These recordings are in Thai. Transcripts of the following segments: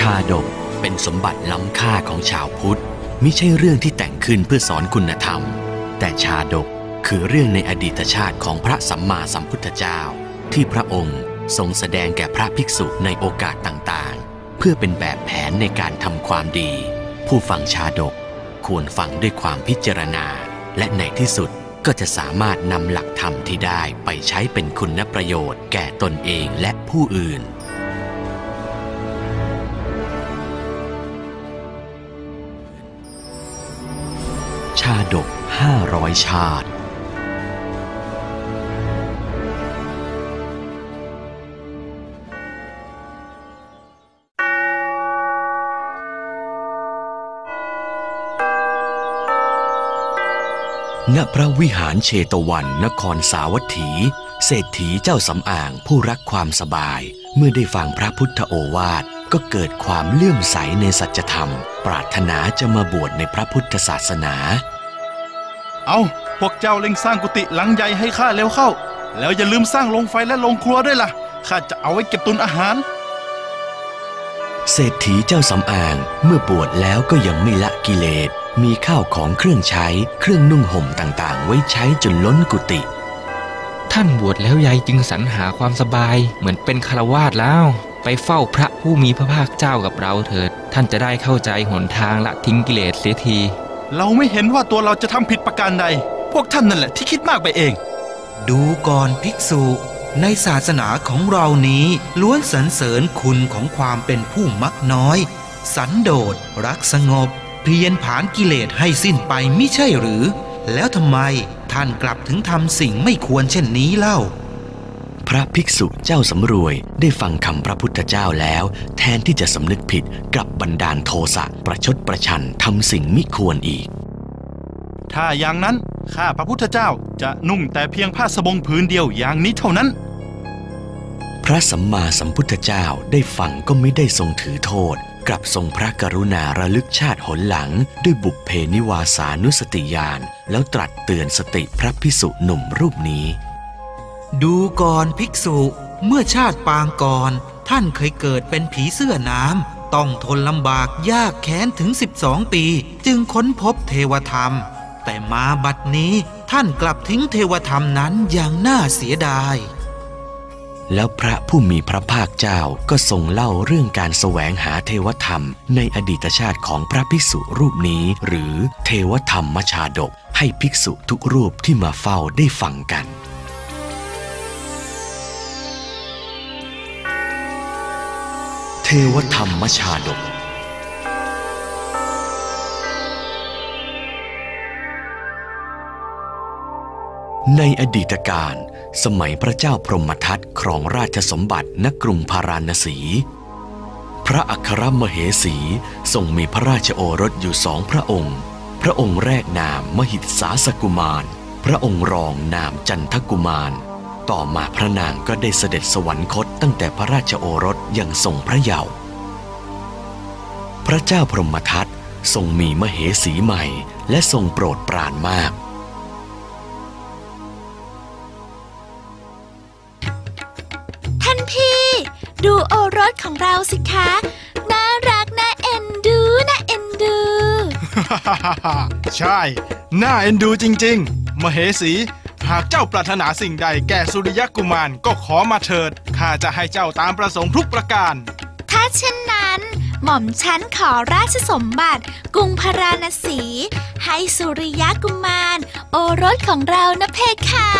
ชาดกเป็นสมบัติล้ำค่าของชาวพุทธมิใช่เรื่องที่แต่งขึ้นเพื่อสอนคุณธรรม แต่ชาดกคือเรื่องในอดีตชาติของพระสัมมาสัมพุทธเจ้า ที่พระองค์ทรงแสดงแก่พระภิกษุในโอกาสต่างๆ เพื่อเป็นแบบแผนในการทำความดี ผู้ฟังชาดกควรฟังด้วยความพิจารณา และในที่สุดก็จะสามารถนำหลักธรรมที่ได้ไปใช้เป็นคุณประโยชน์แก่ตนเองและผู้อื่น ดก500ชาติ ณพระวิหารเชตวันนครสาวัตถี เศรษฐีเจ้าสำอางผู้รักความสบาย เมื่อได้ฟังพระพุทธโอวาทก็เกิดความเลื่อมใสในสัจธรรม ปรารถนาจะมาบวชในพระพุทธศาสนา เอาพวกเจ้าเร่งสร้างกุฏิหลังใหญ่ให้ข้าเร็วเข้า แล้วอย่าลืมสร้างโรงไฟและโรงครัวด้วยล่ะข้าจะเอาไว้เก็บตุนอาหาร เศรษฐีเจ้าสำอางเมื่อบวชแล้วก็ยังไม่ละกิเลส มีข้าวของเครื่องใช้ เครื่องนุ่งห่มต่างๆ ไว้ใช้จนล้นกุฏิท่านบวชแล้วยายจึงสรรหาความสบายเหมือนเป็นคารวาสแล้ว ไปเฝ้าพระผู้มีพระภาคเจ้ากับเราเถิด ท่านจะได้เข้าใจหนทางละทิ้งกิเลสเสียที เราไม่เห็นว่าตัวเราจะทำผิดประการใด พวกท่านนั่นแหละที่คิดมากไปเอง ดูก่อนภิกษุในศาสนาของเรานี้ล้วนสรรเสริญคุณของความเป็นผู้มักน้อย สันโดษ รักสงบ เพียรผานกิเลสให้สิ้นไปไมิใช่หรือ แล้วทำไมท่านกลับถึงทำสิ่งไม่ควรเช่นนี้เล่า พระภิกษุเจ้าสำรวยได้ฟังคำพระพุทธเจ้าแล้ว แทนที่จะสำนึกผิดกลับบันดาลโทสะประชดประชันทำสิ่งมิควรอีก ถ้าอย่างนั้นข้าพระพุทธเจ้าจะนุ่งแต่เพียงผ้าสบงผืนเดียวอย่างนี้เท่านั้น พระสัมมาสัมพุทธเจ้าได้ฟังก็ไม่ได้ทรงถือโทษ กลับทรงพระกรุณาระลึกชาติหนหลัง ด้วยบุพเพนิวาสานุสติญาณแล้วตรัสเตือนสติพระพิสุหนุ่มรูปนี้ ดูก่อนภิกษุ เมื่อชาติปางก่อน ท่านเคยเกิดเป็นผีเสื้อน้ำต้องทนลำบากยากแค้นถึง 12 ปี จึงค้นพบเทวธรรม แต่มาบัดนี้ท่านกลับทิ้งเทวธรรมนั้นอย่างน่าเสียดาย แล้วพระผู้มีพระภาคเจ้าก็ทรงเล่าเรื่องการแสวงหาเทวธรรม ในอดีตชาติของพระภิกษุรูปนี้ หรือเทวธรรมมชาดก ให้ภิกษุทุกรูปที่มาเฝ้าได้ฟังกัน ทวธรรมชาดก ในอดีตการ สมัยพระเจ้าพรหมทัตครองราชสมบัติณกรุงพาราณสี พระอัครมเหสีทรงมีพระราชโอรสอยู่สองพระองค์ พระองค์แรกนามมหิตสาสกุมาร พระองค์รองนามจันทกุมาร ต่อมาพระนางก็ได้เสด็จสวรรคตตั้งแต่พระราชโอรสยังทรงพระเยาว์พระเจ้าพรหมทัตทรงมีมเหสีใหม่และทรงโปรดปรานมากท่านพี่ ดูโอรสของเราสิคะน่ารักน่าเอ็นดูน่าเอ็นดู ใช่ น่าเอ็นดูจริง ๆ มเหสี หากเจ้าปรารถนาสิ่งใดแก่สุริยกุมารก็ขอมาเถิด ข้าจะให้เจ้าตามประสงค์ทุกประการ ถ้าเช่นนั้น หม่อมฉันขอราชสมบัติ กรุงพาราณสี ให้สุริยกุมาร โอรสของเรานะเพคะ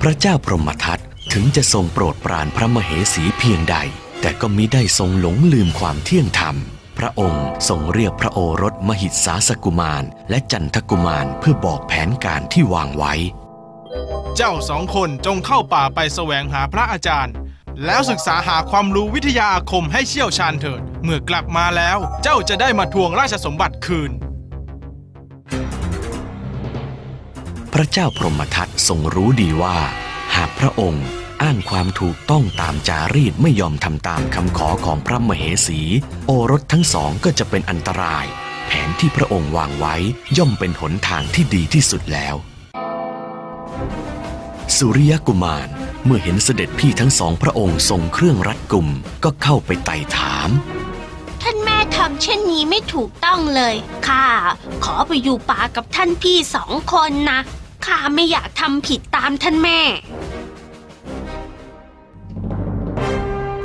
พระเจ้าพรหมทัตถึงจะทรงโปรดปรานพระมเหสีเพียงใด แต่ก็มิได้ทรงหลงลืมความเที่ยงธรรม พระองค์ทรงเรียกพระโอรสมหิตสาสกุมาร และจันทกุมารเพื่อบอกแผนการที่วางไว้ เจ้าสองคนจงเข้าป่าไปแสวงหาพระอาจารย์ แล้วศึกษาหาความรู้วิทยาอาคมให้เชี่ยวชาญเถิด เมื่อกลับมาแล้วเจ้าจะได้มาทวงราชสมบัติคืน พระเจ้าพรหมทัตทรงรู้ดีว่า หากพระองค์ อ้างความถูกต้องตามจารีตไม่ยอมทำตามคำขอของพระมเหสี โอรสทั้งสองก็จะเป็นอันตราย แผนที่พระองค์วางไว้ย่อมเป็นหนทางที่ดีที่สุดแล้ว สุริยกุมารเมื่อเห็นเสด็จพี่ทั้งสองพระองค์ทรงเครื่องรัดกุมก็เข้าไปไต่ถาม ท่านแม่ทำเช่นนี้ไม่ถูกต้องเลยข้าขอไปอยู่ป่ากับท่านพี่สองคนนะข้าไม่อยากทำผิดตามท่านแม่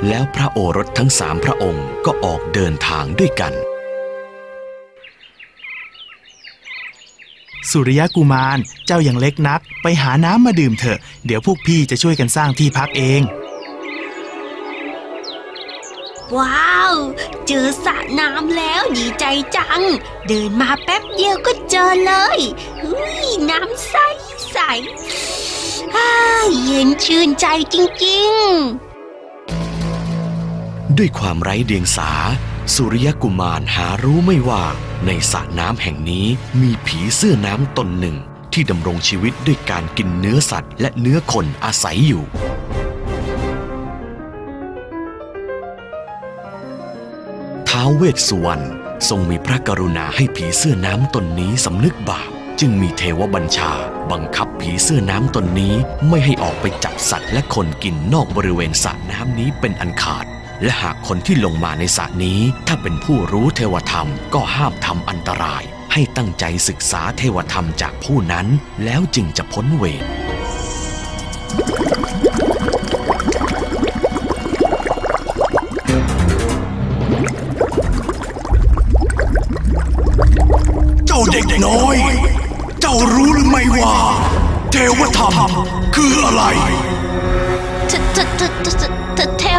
แล้วพระโอรสทั้งสามพระองค์ก็ออกเดินทางด้วยกัน สุริยกุมารเจ้ายังเล็กนัก ไปหาน้ำมาดื่มเถอะ เดี๋ยวพวกพี่จะช่วยกันสร้างที่พักเอง ว้าว เจอสระน้ำแล้วดีใจจัง เดินมาแป๊บเดียวก็เจอเลยอุ้ยน้ำใสใสอ้าเย็นชื่นใจจริง ๆ ด้วยความไร้เดียงสา สุริยกุมารหารู้ไม่ว่า ในสระน้ำแห่งนี้มีผีเสื้อน้ำตนหนึ่ง ที่ดำรงชีวิตด้วยการกินเนื้อสัตว์ และเนื้อคนอาศัยอยู่ท้าวเวสสุวรรณทรงมีพระกรุณาให้ผีเสื้อน้ำตนนี้สำนึกบาปจึงมีเทวบัญชา บังคับผีเสื้อน้ำตนนี้ไม่ให้ออกไปจับสัตว์และคนกินนอกบริเวณสระน้ำนี้เป็นอันขาด และหากคนที่ลงมาในสระนี้ ถ้าเป็นผู้รู้เทวธรรมก็ห้ามทำอันตราย ให้ตั้งใจศึกษาเทวธรรมจากผู้นั้น แล้วจึงจะพ้นเวรเจ้าเด็กน้อย เจ้ารู้หรือไม่ว่า เทวธรรมคืออะไร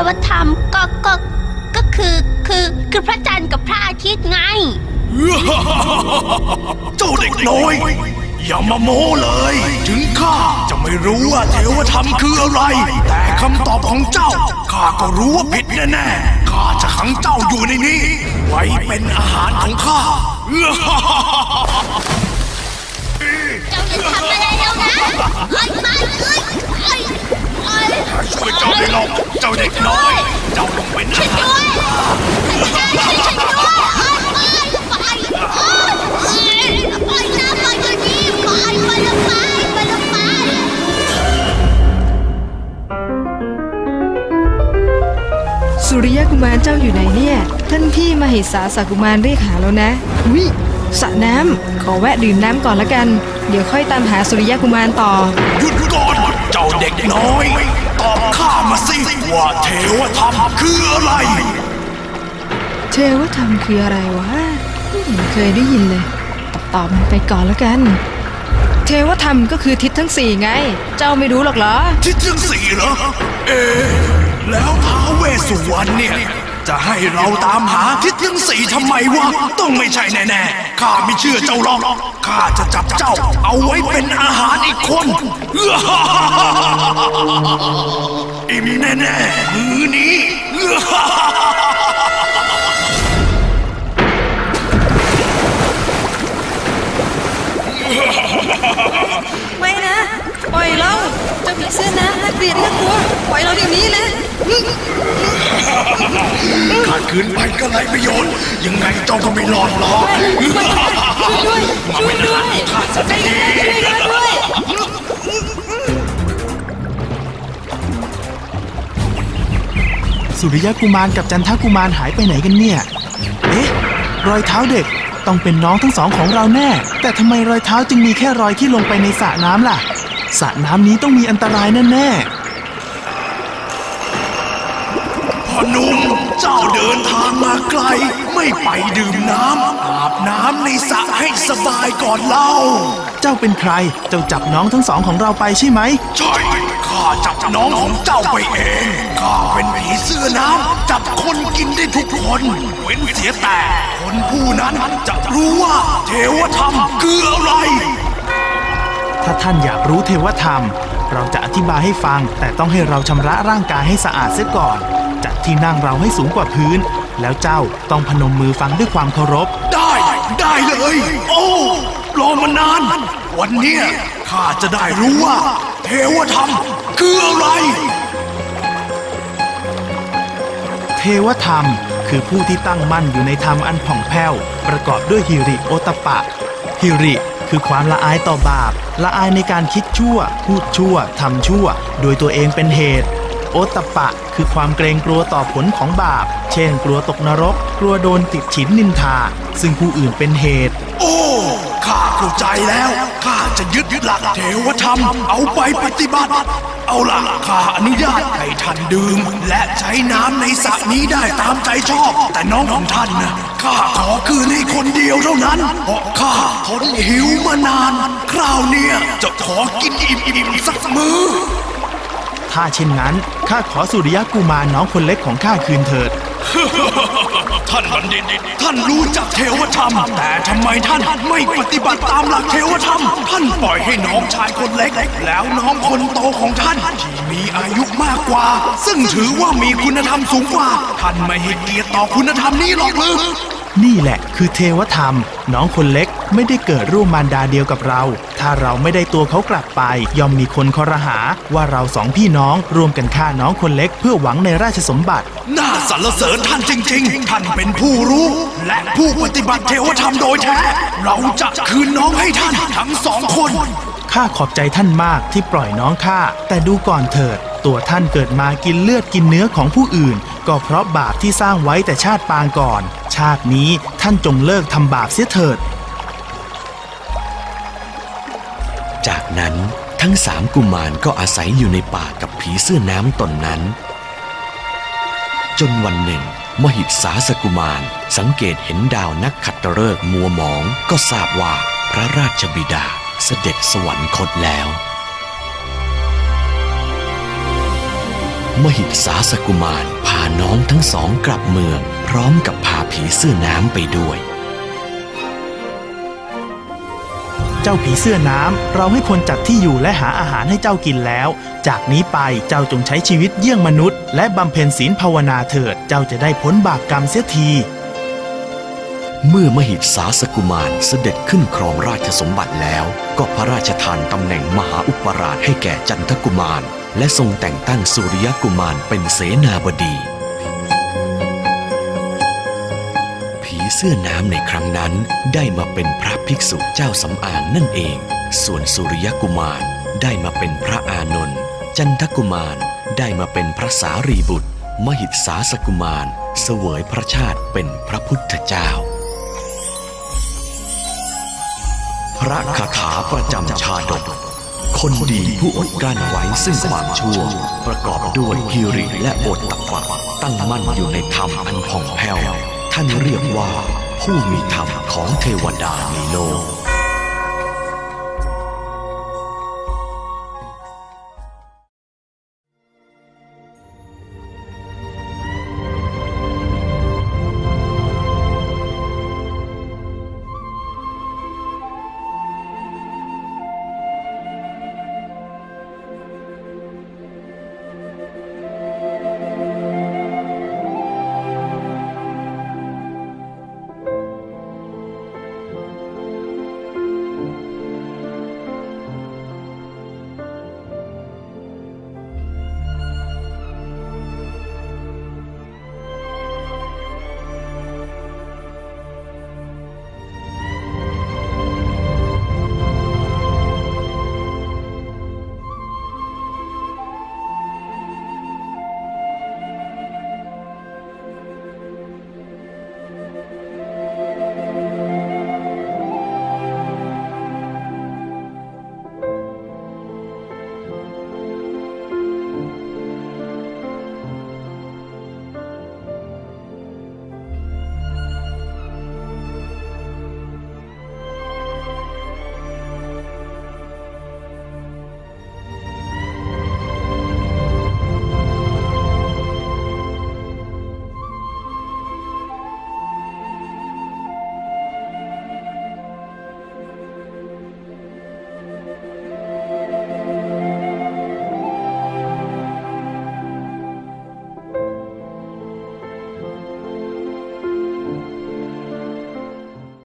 วธรรมก็ก็ก็คือคือคือพระจันทร์กับพระอาทิตย์ไง เจ้าเด็กน้อย อย่ามาโม้เลย ถึงข้าจะไม่รู้ว่าเทวธรรมคืออะไร แต่คำตอบของเจ้าข้าก็รู้ว่าผิดแน่ๆข้าจะขังเจ้าอยู่ในนี้ ไว้เป็นอาหารของข้าเจ้าจะทำอะไรแล้วนะไอ้ไม้เอ้ยไอ้ไอ้ ช่วยเจ้าไม่หรอกเจ้าเด็กน้อย เจ้าต้องเป็นอาหารด้วยช่วยด้วยไอ้ไอ้ไอ้ไอ้น้ำไปเดี๋ยวนี้ไปไปละไปไปละไปสุริยกุมารเจ้าอยู่ไหนเนี่ย ท่านพี่มาเหสาสากุมารเรียกหาแล้วนะวิสระน้ำขอแวะดื่มน้ำก่อนละกัน เดี๋ยวค่อยตามหาสุริยกุมารต่อหยุดก่อน เจ้าเด็กน้อย ตอบข้ามาสิว่าเทวธรรมคืออะไร เทวธรรมคืออะไรวะไม่เห็นเคยได้ยินเลย ตอบตอบมันไปก่อนละกัน เทวธรรมก็คือทิศทั้งสี่ไง เจ้าไม่รู้หรอกเหรอ ทิศทั้งสี่เหรอ เอะแล้วท้าวเวสสุวรรณเนี่ย จะให้เราตามหาทิศทั้งสี่ทำไมวะ ต้องไม่ใช่แน่ๆ ข้าไม่เชื่อเจ้าหรอกข้าจะจับเจ้า เอาไว้เป็นอาหารอีกคนอิ่มแน่ๆมือนี้ ปล่อยเราเจ้าผีเสื้อนะน่าเกลียดน่ากลัวปล่อยเราเดี๋ยวนี้นะขาดคืนไปก็ไรประโยชน์ ยังไงเจ้าก็ไม่รอดหรอกช่วยด้วยช่วยด้วยใจเย็นๆช่วยกันด้วยสุริยกุมารกับจันทกุมารหายไปไหนกันเนี่ย เอ๊ะ รอยเท้าเด็กต้องเป็นน้องทั้งสองของเราแน่ แต่ทำไมรอยเท้าจึงมีแค่รอยที่ลงไปในสระน้ำล่ะ สระน้ำนี้ต้องมีอันตรายแน่พ่อหนุ่มเจ้าเดินทางมาไกล ไม่ไปดื่มน้ำอาบน้ำในสระให้สบายก่อนเล่าๆเจ้าเป็นใคร เจ้าจับน้องทั้งสองของเราไปใช่ไหม ใช่ ข้าจับน้องของเจ้าไปเอง ข้าเป็นผีเสื้อน้ำจับคนกินได้ทุกคน เว้นเสียแต่ คนผู้นั้นจะรู้ว่าเทวธรรมคืออะไร ถ้าท่านอยากรู้เทวธรรม เราจะอธิบายให้ฟัง แต่ต้องให้เราชำระร่างกายให้สะอาดเสียก่อน จัดที่นั่งเราให้สูงกว่าพื้น แล้วเจ้าต้องพนมมือฟังด้วยความเคารพ ได้ได้เลย โอ้รอมานาน วันเนี้ยข้าจะได้รู้ว่า เทวธรรมคืออะไร เทวธรรมคือผู้ที่ตั้งมั่นอยู่ในธรรมอันผ่องแผ้ว ประกอบด้วยฮิริโอตปปะฮิริ คือความละอายต่อบาป ละอายในการคิดชั่ว พูดชั่วทำชั่ว โดยตัวเองเป็นเหตุ โอตตปปะ คือความเกรงกลัวต่อผลของบาป เช่น กลัวตกนรก กลัวโดนติดฉินนินทา ซึ่งผู้อื่นเป็นเหตุ เข้าใจแล้วข้าจะยึดหลักเทวธรรม เอาไปปฏิบัติ เอาล่ะข้าอนุญาตให้ท่านดื่ม และใช้น้ำในสระนี้ได้ตามใจชอบ แต่น้องของท่านนะข้าขอคืนให้คนเดียวเท่านั้น เพราะข้าทนหิวมานาน คราวเนี้ยจะขอกินอิ่มๆสักมื้อถ้าเช่นนั้นข้าขอสุริยะกุมารน้องคนเล็กของข้าคืนเถิด ท่านบัณฑิตท่านรู้จักเทวธรรม แต่ทำไมท่านไม่ปฏิบัติตามหลักเทวธรรม ท่านปล่อยให้น้องชายคนเล็ก แล้วน้องคนโตของท่านที่มีอายุมากกว่า ซึ่งถือว่ามีคุณธรรมสูงกว่า ท่านไม่ให้เกียรติต่อคุณธรรมนี้หรอกหรือ นี่แหละคือเทวธรรม น้องคนเล็กไม่ได้เกิดร่วมมารดาเดียวกับเรา ถ้าเราไม่ได้ตัวเขากลับไป ย่อมมีคนคอรหาว่าเราสองพี่น้องร่วมกันฆ่าน้องคนเล็กเพื่อหวังในราชสมบัติ น่าสรรเสริญท่านจริง ๆ ท่านเป็นผู้รู้ และผู้ปฏิบัติเทวธรรมโดยแท้ เราจะคืนน้องให้ท่านทั้งสองคน ข้าขอบใจท่านมากที่ปล่อยน้องข้า แต่ดูก่อนเถิด ตัวท่านเกิดมากินเลือดกินเนื้อของผู้อื่น ก็เพราะบาปที่สร้างไว้แต่ชาติปางก่อน ชาตินี้ท่านจงเลิกทำบาปเสียเถิด จากนั้นทั้งสามกุมารก็อาศัยอยู่ในป่ากับผีเสื้อน้ำตนนั้น จนวันหนึ่ง มหิตสาสกุมารสังเกตเห็นดาวนักขัตฤกษ์มัวหมองก็ทราบว่าพระราชบิดาเสด็จสวรรคตแล้ว มหิตสาสกุมารพาน้องทั้งสองกลับเมือง พร้อมกับพาผีเสื้อน้ำไปด้วย เจ้าผีเสื้อน้ำ เราให้คนจัดที่อยู่และหาอาหารให้เจ้ากินแล้ว จากนี้ไปเจ้าจงใช้ชีวิตเยี่ยงมนุษย์ และบำเพ็ญศีลภาวนาเถิด เจ้าจะได้พ้นบาปกรรมเสียทีเมื่อมหิตสาสกุมารเสด็จขึ้นครองราชสมบัติแล้ว ก็พระราชทานตำแหน่งมหาอุปราชให้แก่จันทกุมาร และทรงแต่งตั้งสุริยกุมารเป็นเสนาบดี ผีเสื้อน้ำในครั้งนั้นได้มาเป็นพระภิกษุเจ้าสำอางนั่นเอง ส่วนสุริยกุมารได้มาเป็นพระอานนท์จันทกุมารได้มาเป็นพระสารีบุตร มหิตสาสกุมาร เสวยพระชาติเป็นพระพุทธเจ้า พระคาถาประจำชาดก คนดีผู้อดกลั้นไว้ซึ่งความชั่ว ประกอบด้วยฮิริและโอตตปะตั้งมั่นอยู่ในธรรมอันผ่องแผ้ว ท่านเรียกว่าผู้มีธรรมของเทวดาในโลก